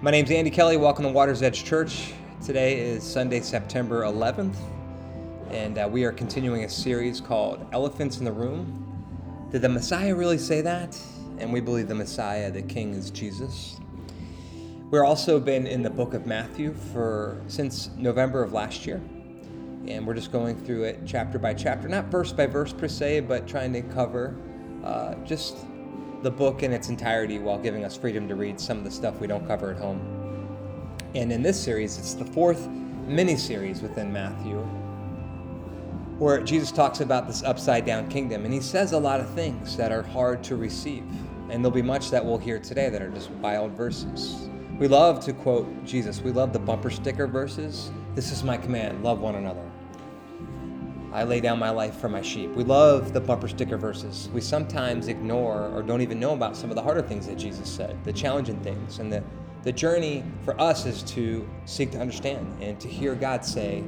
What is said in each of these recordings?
My name's Andy Kelly. Welcome to Water's Edge Church. Today is Sunday, September 11th, and uh, we are continuing a series called Elephants in the Room. Did the Messiah really say that? And we believe the Messiah, the King, is Jesus. We've also been in the book of Matthew for since November of last year, and we're just going through it chapter by chapter, not verse by verse per se, but trying to cover uh, just the book in its entirety while giving us freedom to read some of the stuff we don't cover at home. And in this series, it's the fourth mini series within Matthew, where Jesus talks about this upside down kingdom. And he says a lot of things that are hard to receive. And there'll be much that we'll hear today that are just wild verses. We love to quote Jesus, we love the bumper sticker verses. This is my command love one another. I lay down my life for my sheep. We love the bumper sticker verses. We sometimes ignore or don't even know about some of the harder things that Jesus said, the challenging things. And the, the journey for us is to seek to understand and to hear God say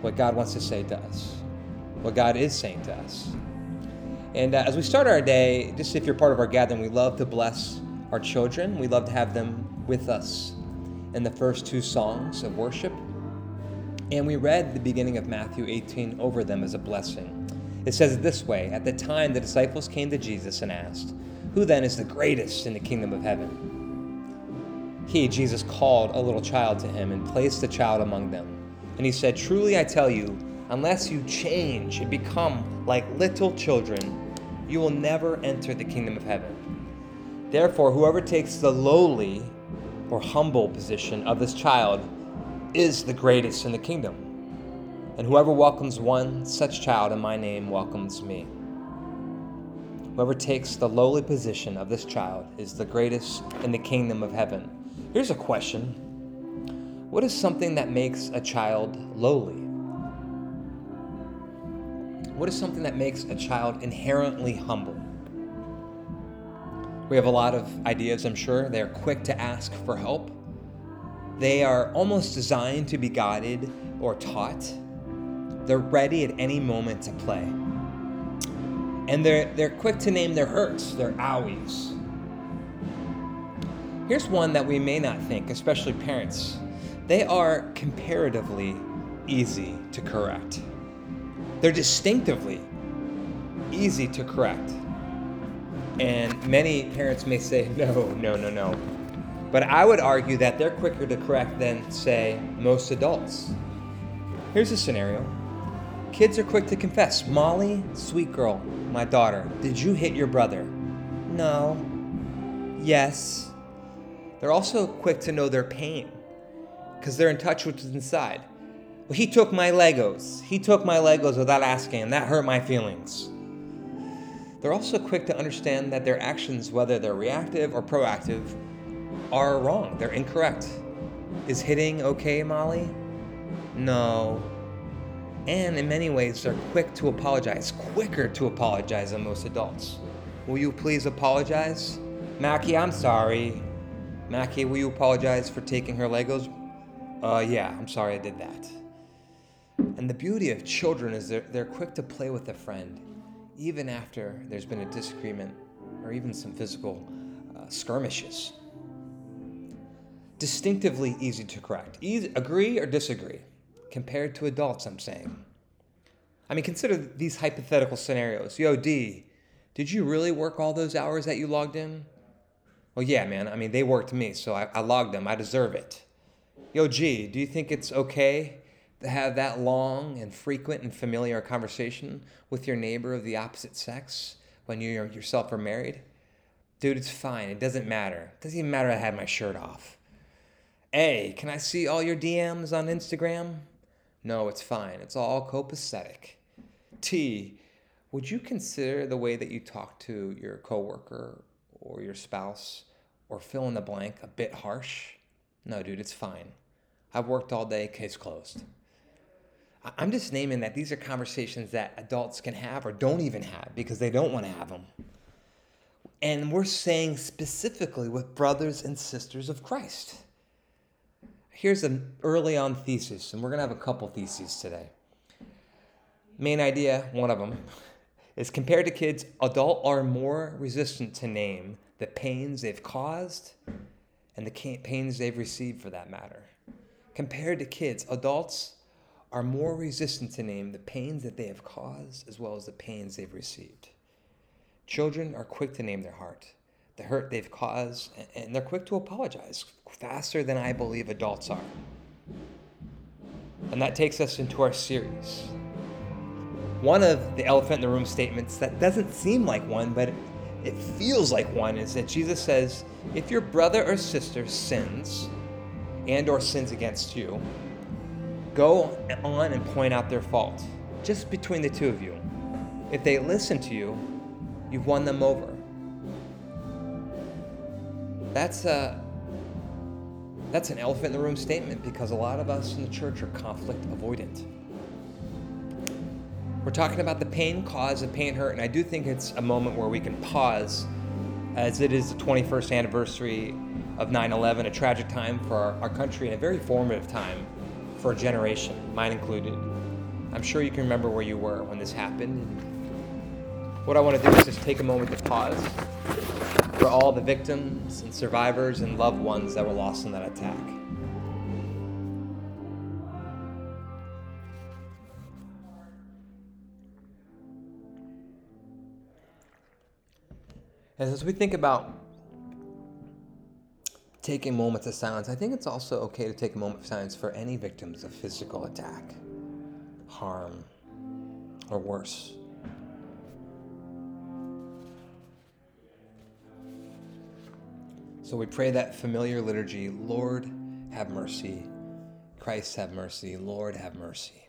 what God wants to say to us, what God is saying to us. And uh, as we start our day, just if you're part of our gathering, we love to bless our children. We love to have them with us in the first two songs of worship. And we read the beginning of Matthew 18 over them as a blessing. It says it this way At the time, the disciples came to Jesus and asked, Who then is the greatest in the kingdom of heaven? He, Jesus, called a little child to him and placed the child among them. And he said, Truly I tell you, unless you change and become like little children, you will never enter the kingdom of heaven. Therefore, whoever takes the lowly or humble position of this child is the greatest in the kingdom. And whoever welcomes one such child in my name welcomes me. Whoever takes the lowly position of this child is the greatest in the kingdom of heaven. Here's a question What is something that makes a child lowly? What is something that makes a child inherently humble? We have a lot of ideas, I'm sure. They're quick to ask for help. They are almost designed to be guided or taught. They're ready at any moment to play. And they're, they're quick to name their hurts, their owies. Here's one that we may not think, especially parents. They are comparatively easy to correct. They're distinctively easy to correct. And many parents may say, no, no, no, no. But I would argue that they're quicker to correct than, say, most adults. Here's a scenario kids are quick to confess Molly, sweet girl, my daughter, did you hit your brother? No. Yes. They're also quick to know their pain because they're in touch with what's inside. Well, he took my Legos. He took my Legos without asking, and that hurt my feelings. They're also quick to understand that their actions, whether they're reactive or proactive, are wrong. They're incorrect. Is hitting okay, Molly? No. And in many ways, they're quick to apologize, quicker to apologize than most adults. Will you please apologize? Mackie, I'm sorry. Mackie, will you apologize for taking her Legos? Uh, yeah, I'm sorry I did that. And the beauty of children is they're, they're quick to play with a friend, even after there's been a disagreement or even some physical uh, skirmishes distinctively easy to correct. Easy, agree or disagree? Compared to adults, I'm saying. I mean, consider these hypothetical scenarios. Yo, D, did you really work all those hours that you logged in? Well, yeah, man. I mean, they worked me, so I, I logged them. I deserve it. Yo, G, do you think it's okay to have that long and frequent and familiar conversation with your neighbor of the opposite sex when you yourself are married? Dude, it's fine. It doesn't matter. It doesn't even matter I had my shirt off. A, can I see all your DMs on Instagram? No, it's fine. It's all copacetic. T, would you consider the way that you talk to your coworker or your spouse or fill in the blank a bit harsh? No, dude, it's fine. I've worked all day, case closed. I'm just naming that these are conversations that adults can have or don't even have because they don't want to have them. And we're saying specifically with brothers and sisters of Christ here's an early on thesis, and we're going to have a couple theses today. Main idea, one of them, is compared to kids, adults are more resistant to name the pains they've caused and the pains they've received for that matter. Compared to kids, adults are more resistant to name the pains that they have caused as well as the pains they've received. Children are quick to name their heart, the hurt they've caused, and they're quick to apologize faster than I believe adults are. And that takes us into our series. One of the elephant in the room statements that doesn't seem like one, but it feels like one is that Jesus says, if your brother or sister sins and or sins against you, go on and point out their fault, just between the two of you. If they listen to you, you've won them over. That's a that's an elephant in the room statement because a lot of us in the church are conflict avoidant. We're talking about the pain cause of pain hurt, and I do think it's a moment where we can pause as it is the 21st anniversary of 9 11, a tragic time for our, our country and a very formative time for a generation, mine included. I'm sure you can remember where you were when this happened. What I want to do is just take a moment to pause all the victims and survivors and loved ones that were lost in that attack. And as we think about taking moments of silence, I think it's also okay to take a moment of silence for any victims of physical attack, harm, or worse. So we pray that familiar liturgy Lord, have mercy. Christ, have mercy. Lord, have mercy.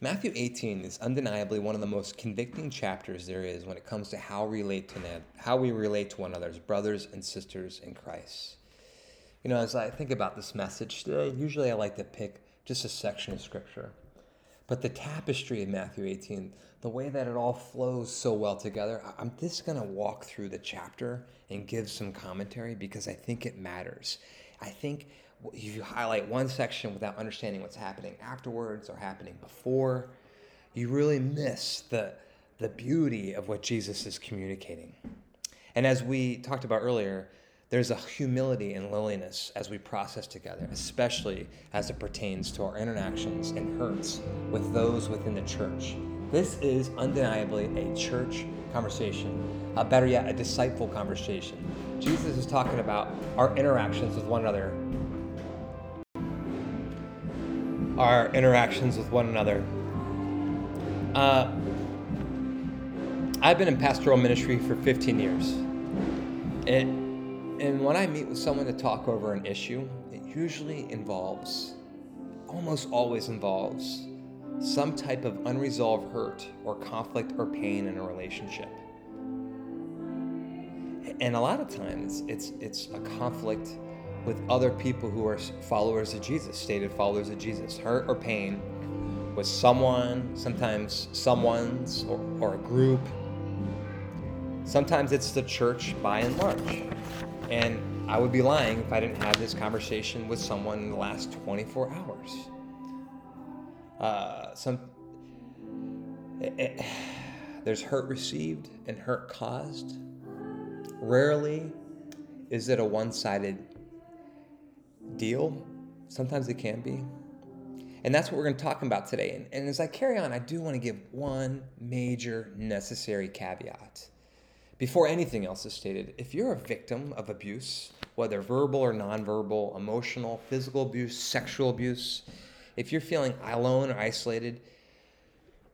Matthew 18 is undeniably one of the most convicting chapters there is when it comes to how we relate to how we relate to one another as brothers and sisters in Christ. You know, as I think about this message today, usually I like to pick just a section of scripture. But the tapestry of Matthew 18, the way that it all flows so well together, I'm just going to walk through the chapter and give some commentary because I think it matters. I think if you highlight one section without understanding what's happening afterwards or happening before, you really miss the, the beauty of what Jesus is communicating. And as we talked about earlier, there's a humility and lowliness as we process together, especially as it pertains to our interactions and hurts with those within the church. This is undeniably a church conversation, a better yet, a disciple conversation. Jesus is talking about our interactions with one another our interactions with one another. Uh, I've been in pastoral ministry for 15 years. And, and when I meet with someone to talk over an issue, it usually involves, almost always involves, some type of unresolved hurt or conflict or pain in a relationship. And a lot of times it's, it's a conflict with other people who are followers of Jesus, stated followers of Jesus. Hurt or pain with someone, sometimes someone's or, or a group. Sometimes it's the church by and large. And I would be lying if I didn't have this conversation with someone in the last 24 hours. Uh, some it, eh, it, eh, there's hurt received and hurt caused. Rarely is it a one-sided deal. Sometimes it can be. And that's what we're going to talk about today. And, and as I carry on, I do want to give one major necessary caveat. Before anything else is stated, if you're a victim of abuse, whether verbal or nonverbal, emotional, physical abuse, sexual abuse, if you're feeling alone or isolated,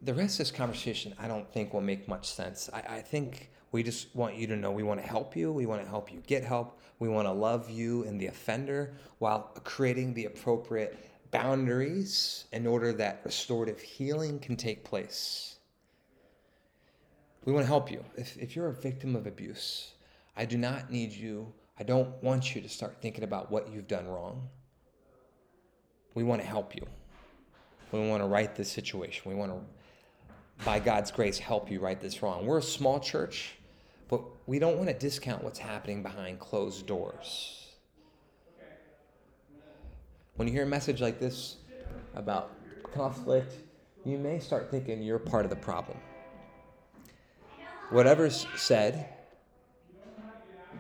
the rest of this conversation I don't think will make much sense. I, I think we just want you to know we want to help you. We want to help you get help. We want to love you and the offender while creating the appropriate boundaries in order that restorative healing can take place. We want to help you. If, if you're a victim of abuse, I do not need you, I don't want you to start thinking about what you've done wrong. We want to help you. We want to right this situation. We want to, by God's grace, help you right this wrong. We're a small church. But we don't want to discount what's happening behind closed doors. When you hear a message like this about conflict, you may start thinking you're part of the problem. Whatever's said,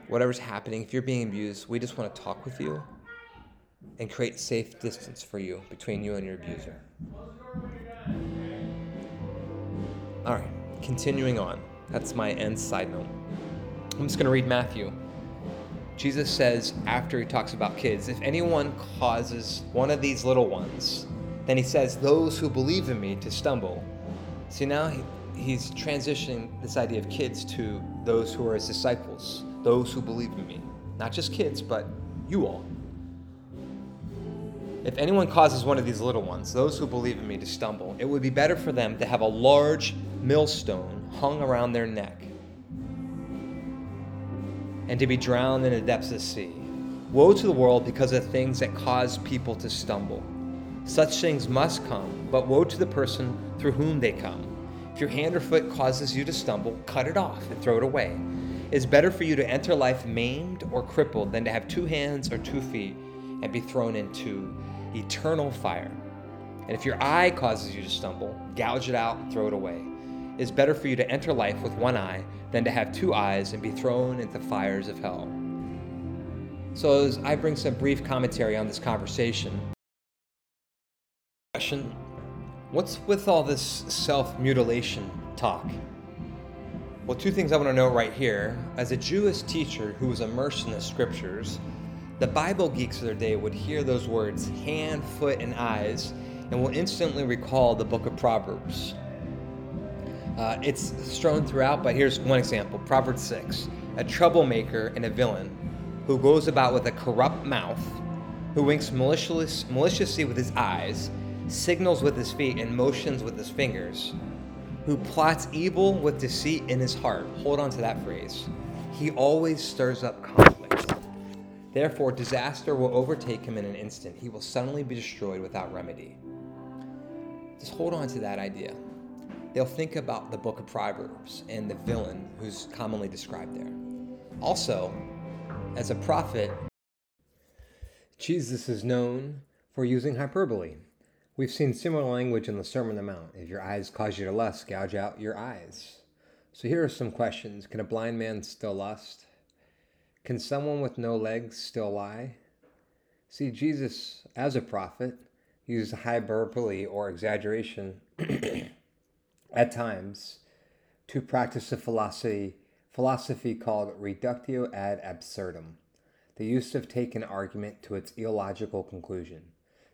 whatever's happening, if you're being abused, we just want to talk with you and create safe distance for you between you and your abuser. All right, continuing on. That's my end side note. I'm just going to read Matthew. Jesus says, after he talks about kids, if anyone causes one of these little ones, then he says, those who believe in me to stumble. See, now he, he's transitioning this idea of kids to those who are his disciples, those who believe in me. Not just kids, but you all. If anyone causes one of these little ones, those who believe in me, to stumble, it would be better for them to have a large millstone hung around their neck and to be drowned in the depths of the sea. Woe to the world because of things that cause people to stumble. Such things must come, but woe to the person through whom they come. If your hand or foot causes you to stumble, cut it off and throw it away. It is better for you to enter life maimed or crippled than to have two hands or two feet and be thrown into eternal fire. And if your eye causes you to stumble, gouge it out and throw it away. It is better for you to enter life with one eye than to have two eyes and be thrown into fires of hell. So, as I bring some brief commentary on this conversation, question What's with all this self mutilation talk? Well, two things I want to note right here. As a Jewish teacher who was immersed in the scriptures, the Bible geeks of their day would hear those words, hand, foot, and eyes, and will instantly recall the book of Proverbs. Uh, it's strewn throughout, but here's one example Proverbs 6. A troublemaker and a villain who goes about with a corrupt mouth, who winks malicious, maliciously with his eyes, signals with his feet, and motions with his fingers, who plots evil with deceit in his heart. Hold on to that phrase. He always stirs up conflict. Therefore, disaster will overtake him in an instant. He will suddenly be destroyed without remedy. Just hold on to that idea. They'll think about the book of Proverbs and the villain who's commonly described there. Also, as a prophet, Jesus is known for using hyperbole. We've seen similar language in the Sermon on the Mount. If your eyes cause you to lust, gouge out your eyes. So here are some questions Can a blind man still lust? Can someone with no legs still lie? See, Jesus, as a prophet, used hyperbole or exaggeration at times to practice a philosophy, philosophy called reductio ad absurdum, the use of taking argument to its illogical conclusion.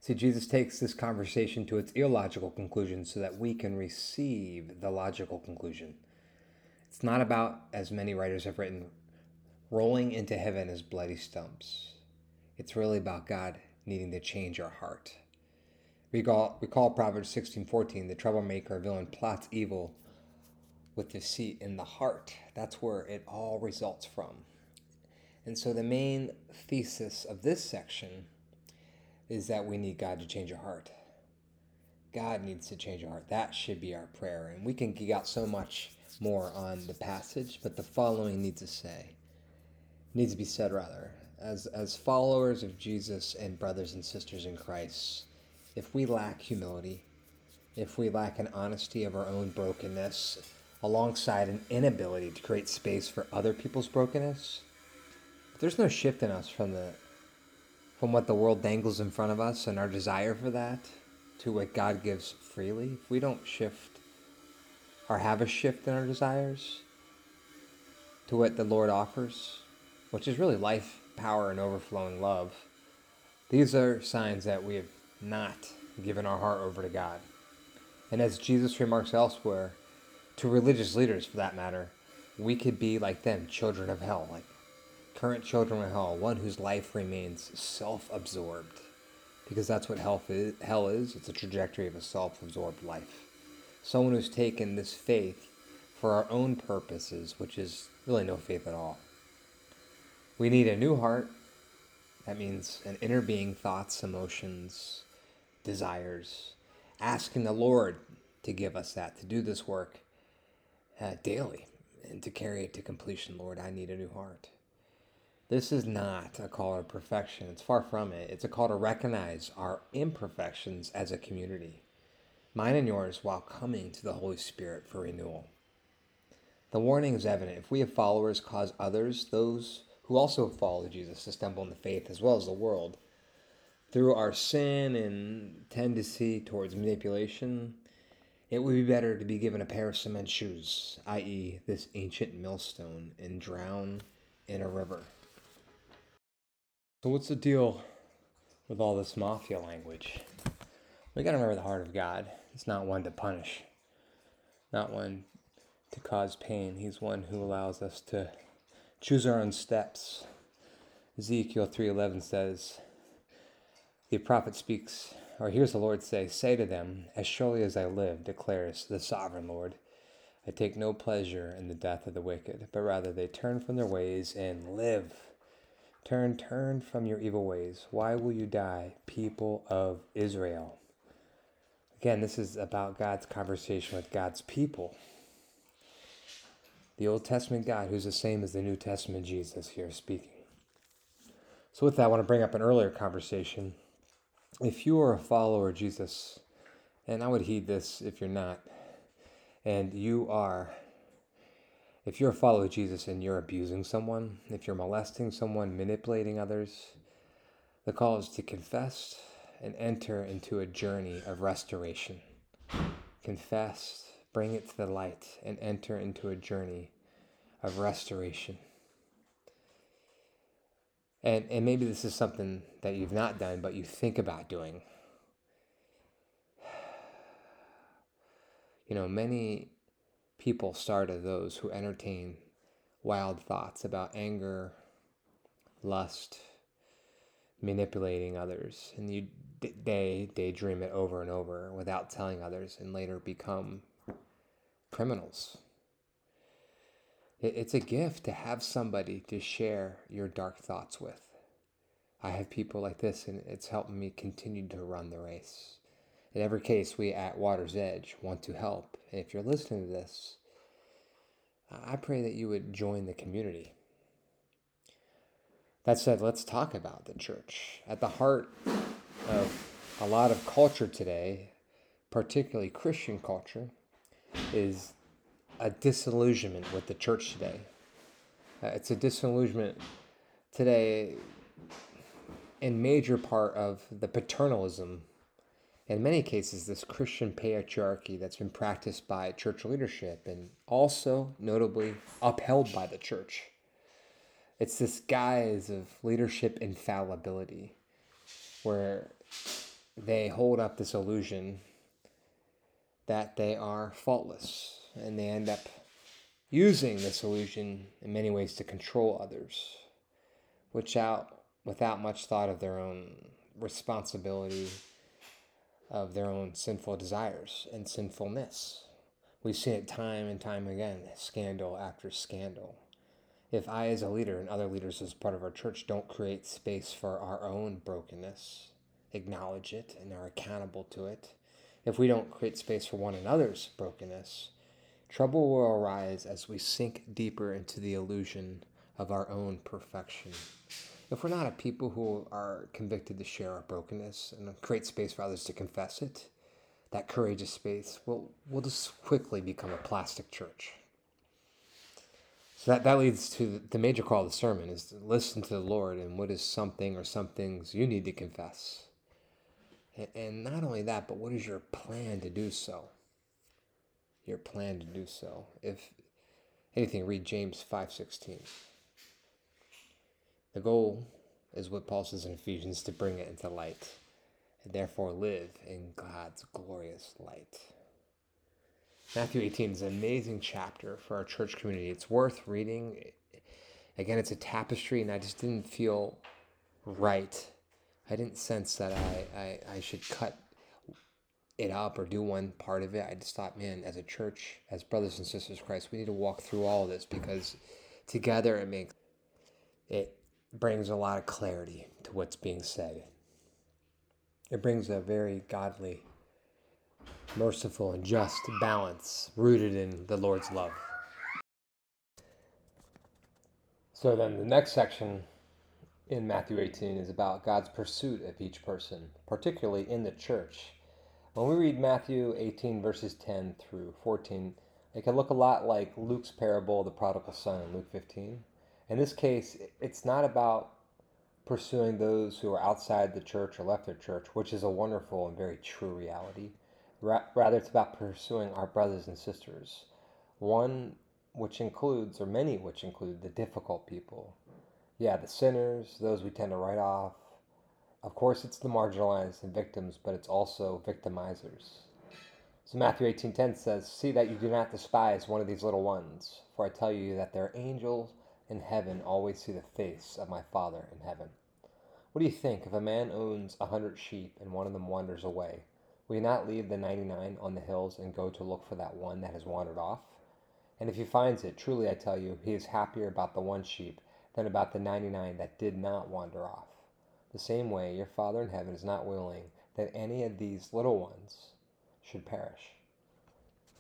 See, Jesus takes this conversation to its illogical conclusion so that we can receive the logical conclusion. It's not about, as many writers have written, rolling into heaven as bloody stumps. It's really about God needing to change our heart. Recall, recall Proverbs 16:14, the troublemaker villain plots evil with deceit in the heart. That's where it all results from. And so the main thesis of this section is that we need God to change our heart. God needs to change our heart. That should be our prayer. And we can geek out so much more on the passage, but the following needs to say, needs to be said rather. As, as followers of Jesus and brothers and sisters in Christ, if we lack humility, if we lack an honesty of our own brokenness, alongside an inability to create space for other people's brokenness, there's no shift in us from the from what the world dangles in front of us and our desire for that to what God gives freely, if we don't shift or have a shift in our desires to what the Lord offers, which is really life, power, and overflowing love, these are signs that we have not given our heart over to God. And as Jesus remarks elsewhere, to religious leaders for that matter, we could be like them, children of hell, like current children of hell, one whose life remains self absorbed. Because that's what hell is, hell is. It's a trajectory of a self absorbed life. Someone who's taken this faith for our own purposes, which is really no faith at all. We need a new heart. That means an inner being, thoughts, emotions, desires. Asking the Lord to give us that, to do this work uh, daily, and to carry it to completion. Lord, I need a new heart. This is not a call to perfection. It's far from it. It's a call to recognize our imperfections as a community, mine and yours, while coming to the Holy Spirit for renewal. The warning is evident. If we have followers cause others, those who also follow Jesus, to stumble in the faith as well as the world, through our sin and tendency towards manipulation, it would be better to be given a pair of cement shoes, i.e., this ancient millstone, and drown in a river. So, what's the deal with all this mafia language? We gotta remember the heart of God. It's not one to punish, not one to cause pain. He's one who allows us to choose our own steps. Ezekiel 3:11 says, the prophet speaks, or hears the Lord say, Say to them, As surely as I live, declares the sovereign Lord, I take no pleasure in the death of the wicked, but rather they turn from their ways and live. Turn, turn from your evil ways. Why will you die, people of Israel? Again, this is about God's conversation with God's people. The Old Testament God, who's the same as the New Testament Jesus, here speaking. So, with that, I want to bring up an earlier conversation if you are a follower of Jesus, and I would heed this if you're not, and you are, if you're a follower of Jesus and you're abusing someone, if you're molesting someone, manipulating others, the call is to confess and enter into a journey of restoration. Confess, bring it to the light, and enter into a journey of restoration. And, and maybe this is something that you've not done, but you think about doing. You know, many people start as those who entertain wild thoughts about anger, lust, manipulating others, and you day daydream it over and over without telling others, and later become criminals. It's a gift to have somebody to share your dark thoughts with. I have people like this, and it's helped me continue to run the race. In every case, we at Water's Edge want to help. And if you're listening to this, I pray that you would join the community. That said, let's talk about the church. At the heart of a lot of culture today, particularly Christian culture, is a disillusionment with the church today. Uh, it's a disillusionment today in major part of the paternalism in many cases this christian patriarchy that's been practiced by church leadership and also notably upheld by the church. It's this guise of leadership infallibility where they hold up this illusion that they are faultless and they end up using this illusion in many ways to control others, without, without much thought of their own responsibility, of their own sinful desires and sinfulness. We've seen it time and time again, scandal after scandal. If I, as a leader, and other leaders as part of our church, don't create space for our own brokenness, acknowledge it, and are accountable to it, if we don't create space for one another's brokenness, Trouble will arise as we sink deeper into the illusion of our own perfection. If we're not a people who are convicted to share our brokenness and create space for others to confess it, that courageous space, we'll, we'll just quickly become a plastic church. So that, that leads to the major call of the sermon is to listen to the Lord and what is something or some things you need to confess. And, and not only that, but what is your plan to do so? your plan to do so. If anything, read James 5:16. The goal is what Paul says in Ephesians to bring it into light and therefore live in God's glorious light. Matthew 18 is an amazing chapter for our church community. It's worth reading. Again, it's a tapestry, and I just didn't feel right. I didn't sense that I, I, I should cut it up or do one part of it. I just thought, man, as a church, as brothers and sisters Christ, we need to walk through all this because together it makes it brings a lot of clarity to what's being said. It brings a very godly, merciful, and just balance rooted in the Lord's love. So then the next section in Matthew 18 is about God's pursuit of each person, particularly in the church. When we read Matthew 18, verses 10 through 14, It can look a lot like Luke's parable of the prodigal son in Luke 15. In this case, it's not about pursuing those who are outside the church or left their church, which is a wonderful and very true reality. Rather, it's about pursuing our brothers and sisters, one which includes, or many which include, the difficult people. Yeah, the sinners, those we tend to write off. Of course, it's the marginalized and victims, but it's also victimizers. So Matthew 18:10 says, "See that you do not despise one of these little ones, for I tell you that their angels in heaven always see the face of my Father in heaven." What do you think if a man owns a hundred sheep and one of them wanders away? Will he not leave the 99 on the hills and go to look for that one that has wandered off? And if he finds it, truly I tell you, he is happier about the one sheep than about the 99 that did not wander off. The same way, your Father in heaven is not willing that any of these little ones should perish.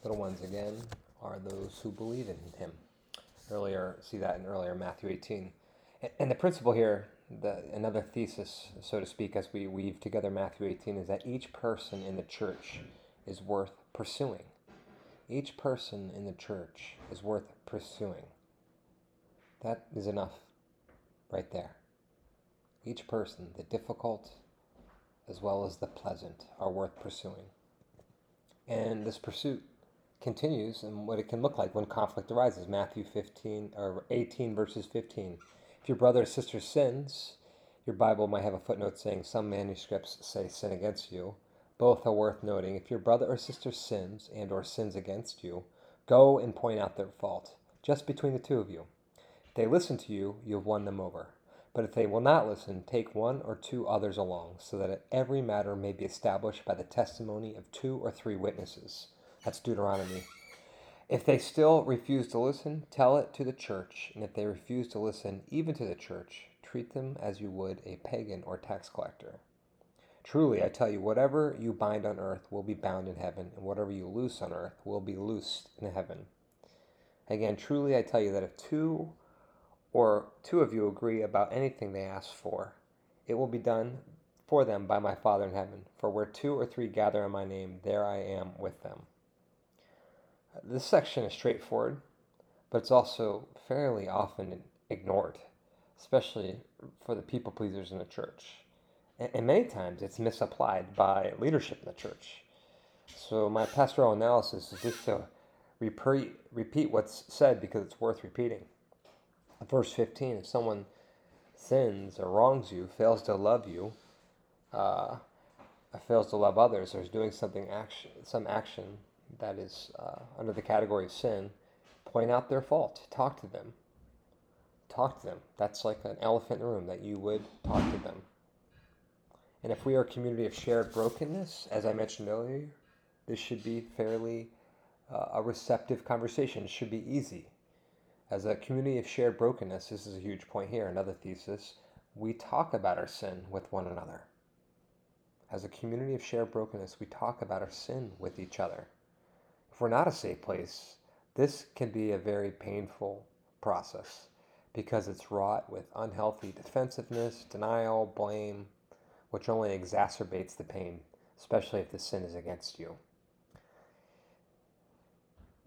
Little ones, again, are those who believe in him. Earlier, see that in earlier Matthew 18. And the principle here, the, another thesis, so to speak, as we weave together Matthew 18, is that each person in the church is worth pursuing. Each person in the church is worth pursuing. That is enough right there. Each person, the difficult as well as the pleasant, are worth pursuing. And this pursuit continues and what it can look like when conflict arises. Matthew 15 or 18 verses 15. If your brother or sister sins, your Bible might have a footnote saying some manuscripts say sin against you. Both are worth noting. If your brother or sister sins and or sins against you, go and point out their fault, just between the two of you. If they listen to you, you have won them over. But if they will not listen, take one or two others along, so that every matter may be established by the testimony of two or three witnesses. That's Deuteronomy. If they still refuse to listen, tell it to the church. And if they refuse to listen even to the church, treat them as you would a pagan or tax collector. Truly, I tell you, whatever you bind on earth will be bound in heaven, and whatever you loose on earth will be loosed in heaven. Again, truly, I tell you that if two or two of you agree about anything they ask for, it will be done for them by my Father in heaven. For where two or three gather in my name, there I am with them. This section is straightforward, but it's also fairly often ignored, especially for the people pleasers in the church and many times it's misapplied by leadership in the church. So my pastoral analysis is just to repeat, repeat what's said because it's worth repeating. Verse 15, if someone sins or wrongs you, fails to love you, uh, fails to love others, or is doing something action, some action that is uh, under the category of sin, point out their fault. Talk to them. Talk to them. That's like an elephant in the room that you would talk to them. And if we are a community of shared brokenness, as I mentioned earlier, this should be fairly uh, a receptive conversation. It should be easy. As a community of shared brokenness, this is a huge point here. Another thesis we talk about our sin with one another. As a community of shared brokenness, we talk about our sin with each other. If we're not a safe place, this can be a very painful process because it's wrought with unhealthy defensiveness, denial, blame, which only exacerbates the pain, especially if the sin is against you.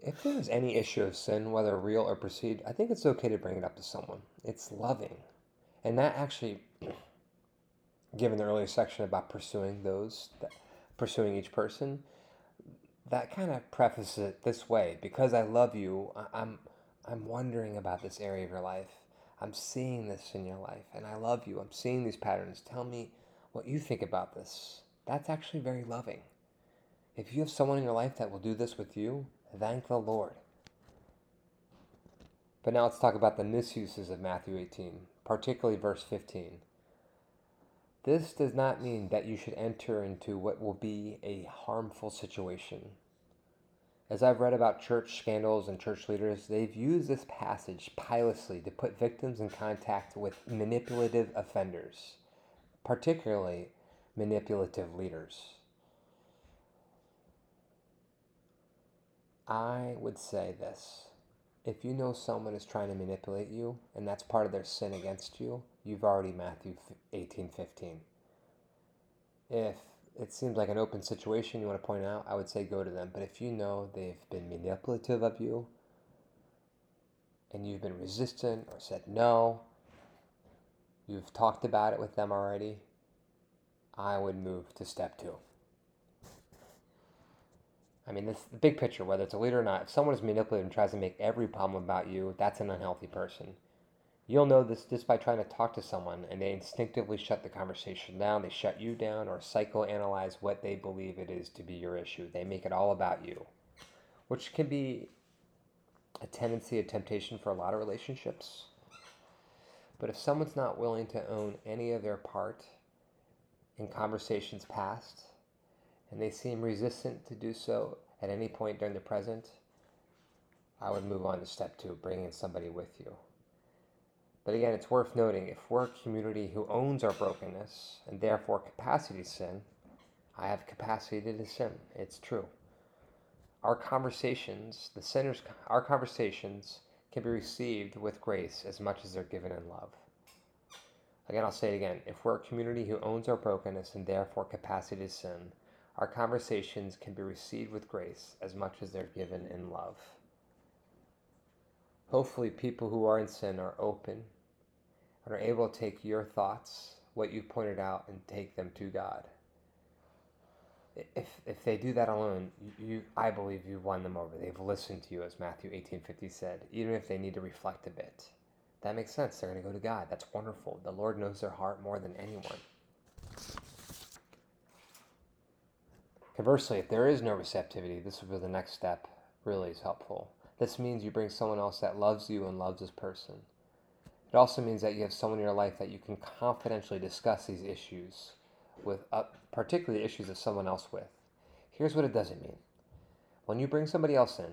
If there is any issue of sin, whether real or perceived, I think it's okay to bring it up to someone. It's loving. And that actually, given the earlier section about pursuing those, pursuing each person, that kind of prefaces it this way because I love you, I'm, I'm wondering about this area of your life. I'm seeing this in your life, and I love you. I'm seeing these patterns. Tell me what you think about this. That's actually very loving. If you have someone in your life that will do this with you, thank the Lord. But now let's talk about the misuses of Matthew 18, particularly verse 15. This does not mean that you should enter into what will be a harmful situation. As I've read about church scandals and church leaders, they've used this passage piously to put victims in contact with manipulative offenders particularly manipulative leaders. I would say this if you know someone is trying to manipulate you and that's part of their sin against you, you've already Matthew 18 15. If it seems like an open situation you want to point out, I would say go to them. But if you know they've been manipulative of you and you've been resistant or said no, you've talked about it with them already, I would move to step two. I mean, this the big picture, whether it's a leader or not, if someone is manipulative and tries to make every problem about you, that's an unhealthy person. You'll know this just by trying to talk to someone and they instinctively shut the conversation down. They shut you down or psychoanalyze what they believe it is to be your issue. They make it all about you, which can be a tendency, a temptation for a lot of relationships. But if someone's not willing to own any of their part in conversations past, and they seem resistant to do so at any point during the present, I would move on to step two, bringing somebody with you. But again, it's worth noting if we're a community who owns our brokenness and therefore capacity to sin, I have capacity to sin. It's true. Our conversations, the sinner's, our conversations can be received with grace as much as they're given in love. Again, I'll say it again. If we're a community who owns our brokenness and therefore capacity to sin, our conversations can be received with grace as much as they're given in love. Hopefully, people who are in sin are open are able to take your thoughts, what you pointed out, and take them to God. If, if they do that alone, you, I believe you've won them over. They've listened to you, as Matthew 18:50 said, even if they need to reflect a bit. That makes sense. They're going to go to God. That's wonderful. The Lord knows their heart more than anyone. Conversely, if there is no receptivity, this will be the next step, really is helpful. This means you bring someone else that loves you and loves this person. It also means that you have someone in your life that you can confidentially discuss these issues with, uh, particularly issues of someone else with. Here's what it doesn't mean. When you bring somebody else in,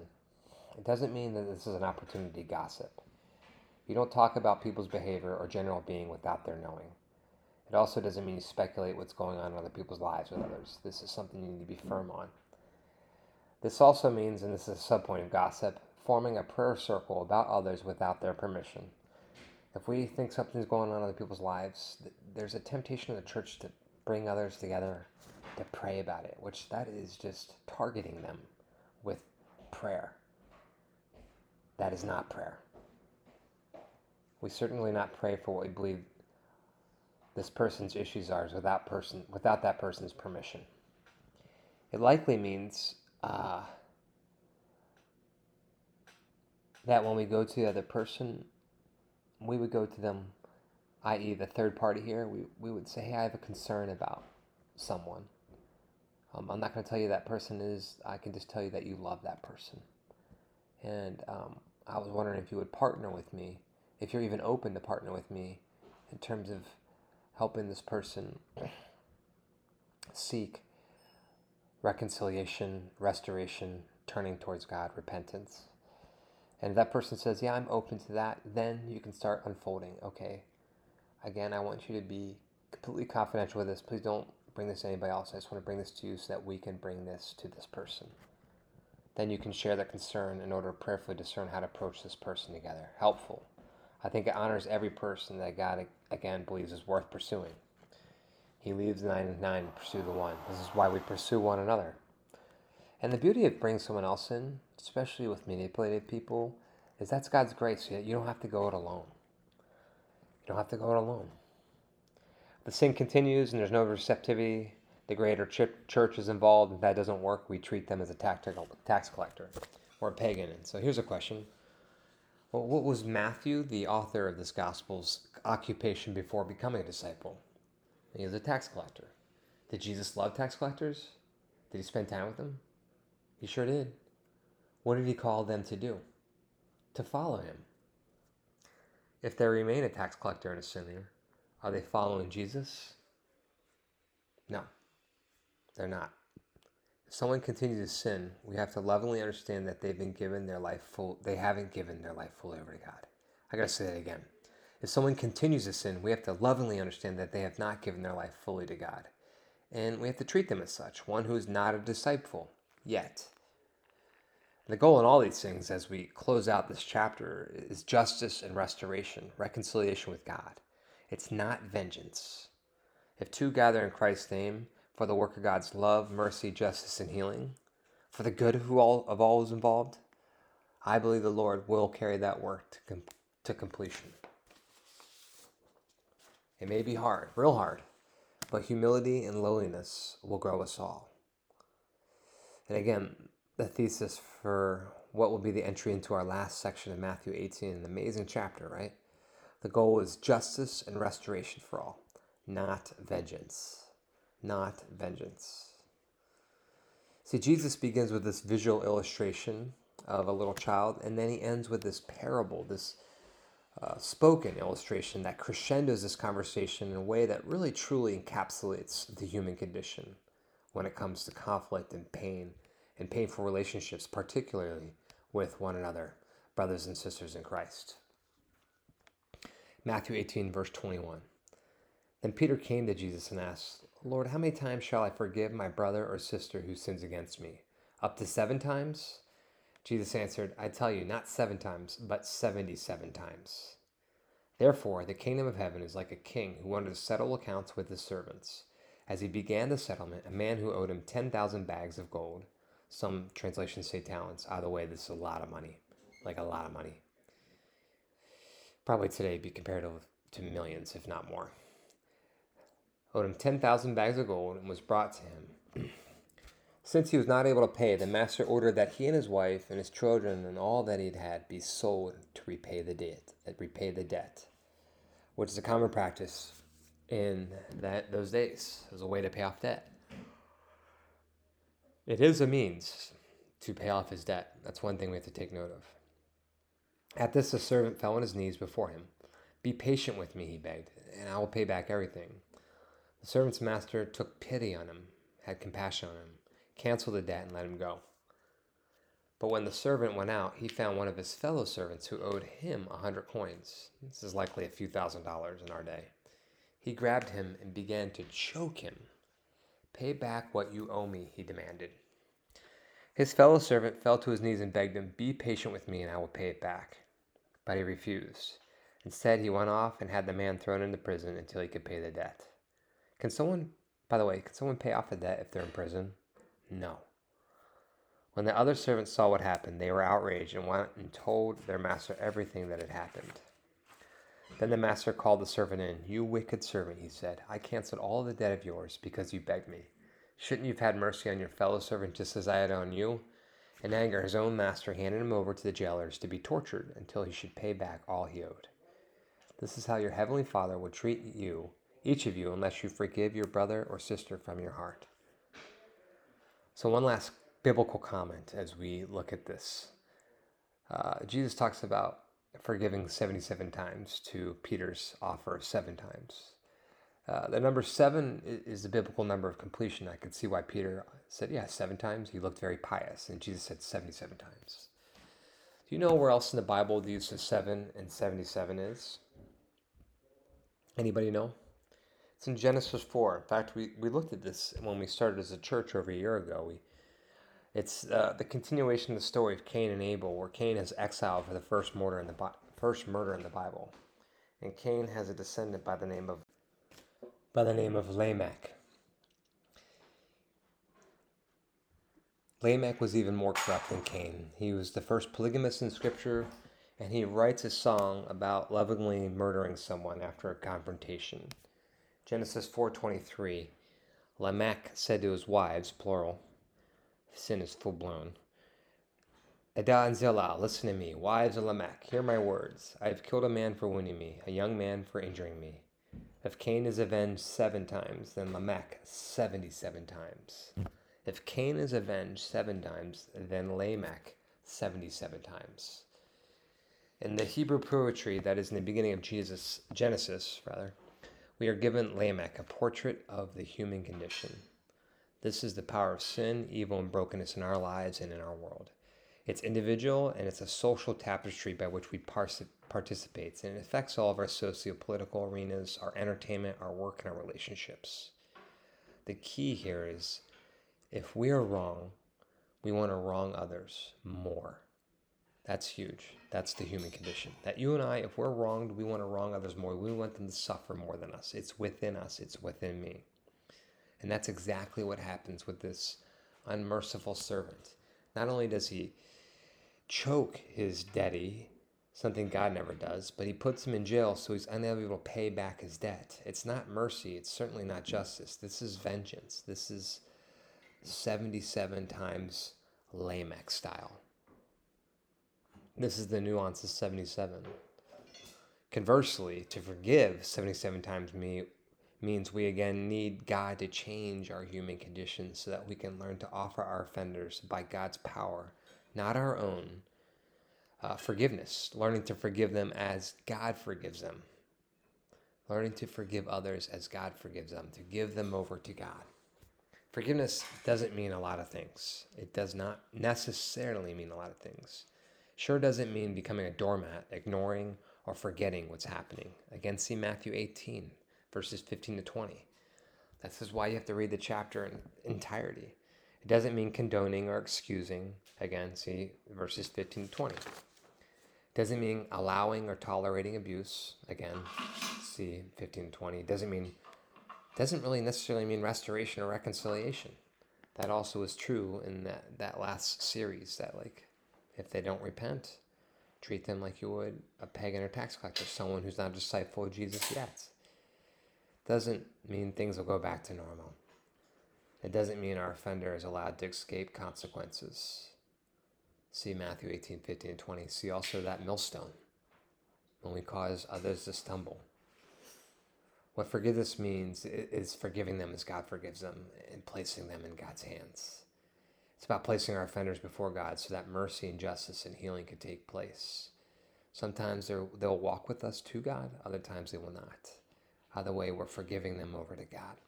it doesn't mean that this is an opportunity to gossip. You don't talk about people's behavior or general being without their knowing. It also doesn't mean you speculate what's going on in other people's lives with others. This is something you need to be firm on. This also means, and this is a subpoint of gossip, forming a prayer circle about others without their permission. If we think something's going on in other people's lives, there's a temptation in the church to bring others together to pray about it, which that is just targeting them with prayer. That is not prayer. We certainly not pray for what we believe this person's issues are without person without that person's permission. It likely means uh, that when we go to the other person, we would go to them, i.e., the third party here. We we would say, "Hey, I have a concern about someone." Um, I'm not going to tell you that person is. I can just tell you that you love that person. And um, I was wondering if you would partner with me, if you're even open to partner with me, in terms of helping this person seek reconciliation, restoration, turning towards God, repentance. And that person says, Yeah, I'm open to that, then you can start unfolding. Okay, again, I want you to be completely confidential with this. Please don't bring this to anybody else. I just want to bring this to you so that we can bring this to this person. Then you can share that concern in order to prayerfully discern how to approach this person together. Helpful. I think it honors every person that God, again, believes is worth pursuing. He leaves the 99 to pursue the one. This is why we pursue one another. And the beauty of bringing someone else in, especially with manipulated people, is that's God's grace. You don't have to go it alone. You don't have to go it alone. The sin continues and there's no receptivity. The greater church is involved. If that doesn't work, we treat them as a tactical tax collector or a pagan. And so here's a question well, what was Matthew, the author of this gospel's occupation before becoming a disciple? He was a tax collector. Did Jesus love tax collectors? Did he spend time with them? He sure did. What did he call them to do? To follow him. If they remain a tax collector and a sinner, are they following Jesus? No, they're not. If someone continues to sin, we have to lovingly understand that they've been given their life full. They haven't given their life fully over to God. I gotta say that again. If someone continues to sin, we have to lovingly understand that they have not given their life fully to God. And we have to treat them as such, one who is not a disciple yet. The goal in all these things, as we close out this chapter, is justice and restoration, reconciliation with God. It's not vengeance. If two gather in Christ's name, for the work of God's love, mercy, justice, and healing, for the good of all, of all who's involved, I believe the Lord will carry that work to, com- to completion. It may be hard, real hard, but humility and lowliness will grow us all. And again, the thesis for what will be the entry into our last section of Matthew 18, an amazing chapter, right? The goal is justice and restoration for all, not vengeance. Not vengeance. See, Jesus begins with this visual illustration of a little child, and then he ends with this parable, this uh, spoken illustration that crescendos this conversation in a way that really truly encapsulates the human condition when it comes to conflict and pain and painful relationships, particularly with one another, brothers and sisters in Christ. Matthew 18, verse 21. Then Peter came to Jesus and asked, Lord, how many times shall I forgive my brother or sister who sins against me? Up to seven times? Jesus answered, I tell you, not seven times, but seventy seven times. Therefore, the kingdom of heaven is like a king who wanted to settle accounts with his servants. As he began the settlement, a man who owed him 10,000 bags of gold, some translations say talents, either way, this is a lot of money, like a lot of money. Probably today be compared to millions, if not more. Owed him 10,000 bags of gold and was brought to him. Since he was not able to pay, the master ordered that he and his wife and his children and all that he'd had be sold to repay the debt. Repay the debt, which is a common practice in that those days as a way to pay off debt. It is a means to pay off his debt. That's one thing we have to take note of. At this, the servant fell on his knees before him. Be patient with me, he begged, and I will pay back everything. The servant's master took pity on him, had compassion on him canceled the debt, and let him go. But when the servant went out, he found one of his fellow servants who owed him a hundred coins. This is likely a few thousand dollars in our day. He grabbed him and began to choke him. Pay back what you owe me, he demanded. His fellow servant fell to his knees and begged him, Be patient with me and I will pay it back. But he refused. Instead, he went off and had the man thrown into prison until he could pay the debt. Can someone, by the way, can someone pay off a debt if they're in prison? No. When the other servants saw what happened, they were outraged and went and told their master everything that had happened. Then the master called the servant in. You wicked servant, he said, I canceled all the debt of yours because you begged me. Shouldn't you have had mercy on your fellow servant just as I had on you? In anger, his own master handed him over to the jailers to be tortured until he should pay back all he owed. This is how your heavenly Father will treat you, each of you, unless you forgive your brother or sister from your heart. So, one last biblical comment as we look at this. Uh, Jesus talks about forgiving 77 times to Peter's offer of seven times. Uh, the number seven is the biblical number of completion. I could see why Peter said, yeah, seven times. He looked very pious, and Jesus said 77 times. Do you know where else in the Bible the use of seven and 77 is? Anybody know? It's in Genesis 4. In fact, we, we looked at this when we started as a church over a year ago. We, it's uh, the continuation of the story of Cain and Abel, where Cain is exiled for the first murder in the first murder in the Bible, and Cain has a descendant by the name of by the name of Lamech. Lamech was even more corrupt than Cain. He was the first polygamist in Scripture, and he writes a song about lovingly murdering someone after a confrontation. Genesis 4:23. Lamech said to his wives, plural. Sin is full blown. Adah and Zillah, listen to me. Wives of Lamech, hear my words. I have killed a man for wounding me, a young man for injuring me. If Cain is avenged seven times, then Lamech seventy-seven times. If Cain is avenged seven times, then Lamech seventy-seven times. In the Hebrew poetry that is in the beginning of Jesus Genesis, rather, we are given Lamech, a portrait of the human condition. This is the power of sin, evil, and brokenness in our lives and in our world. It's individual and it's a social tapestry by which we participate, and it affects all of our socio-political arenas, our entertainment, our work, and our relationships. The key here is if we are wrong, we want to wrong others more. That's huge. That's the human condition. That you and I, if we're wronged, we want to wrong others more. We want them to suffer more than us. It's within us, it's within me. And that's exactly what happens with this unmerciful servant. Not only does he choke his daddy, something God never does, but he puts him in jail so he's unable to pay back his debt. It's not mercy, it's certainly not justice. This is vengeance. This is 77 times Lamech style. This is the nuance of 77. Conversely, to forgive 77 times me means we again need God to change our human condition so that we can learn to offer our offenders by God's power, not our own, uh, forgiveness, learning to forgive them as God forgives them, learning to forgive others as God forgives them, to give them over to God. Forgiveness doesn't mean a lot of things. It does not necessarily mean a lot of things. Sure doesn't mean becoming a doormat, ignoring or forgetting what's happening. Again, see Matthew 18, verses 15 to 20. This is why you have to read the chapter in entirety. It doesn't mean condoning or excusing. Again, see verses 15 to 20. It doesn't mean allowing or tolerating abuse. Again, see 15 to 20. It doesn't mean doesn't really necessarily mean restoration or reconciliation. That also is true in that, that last series that like if they don't repent, treat them like you would a pagan or tax collector, someone who's not a disciple of Jesus yet. Doesn't mean things will go back to normal. It doesn't mean our offender is allowed to escape consequences. See Matthew 18, 15, and 20. See also that millstone when we cause others to stumble. What forgiveness means is forgiving them as God forgives them and placing them in God's hands. It's about placing our offenders before God so that mercy and justice and healing can take place. Sometimes they'll walk with us to God, other times they will not. Either way, we're forgiving them over to God.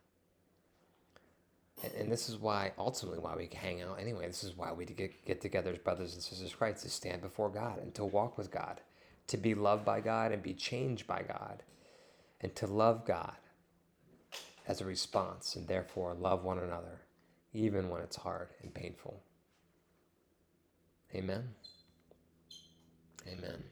And, and this is why, ultimately, why we hang out anyway. This is why we get, get together as brothers and sisters Christ to stand before God and to walk with God, to be loved by God and be changed by God and to love God as a response and therefore love one another, even when it's hard and painful. Amen. Amen.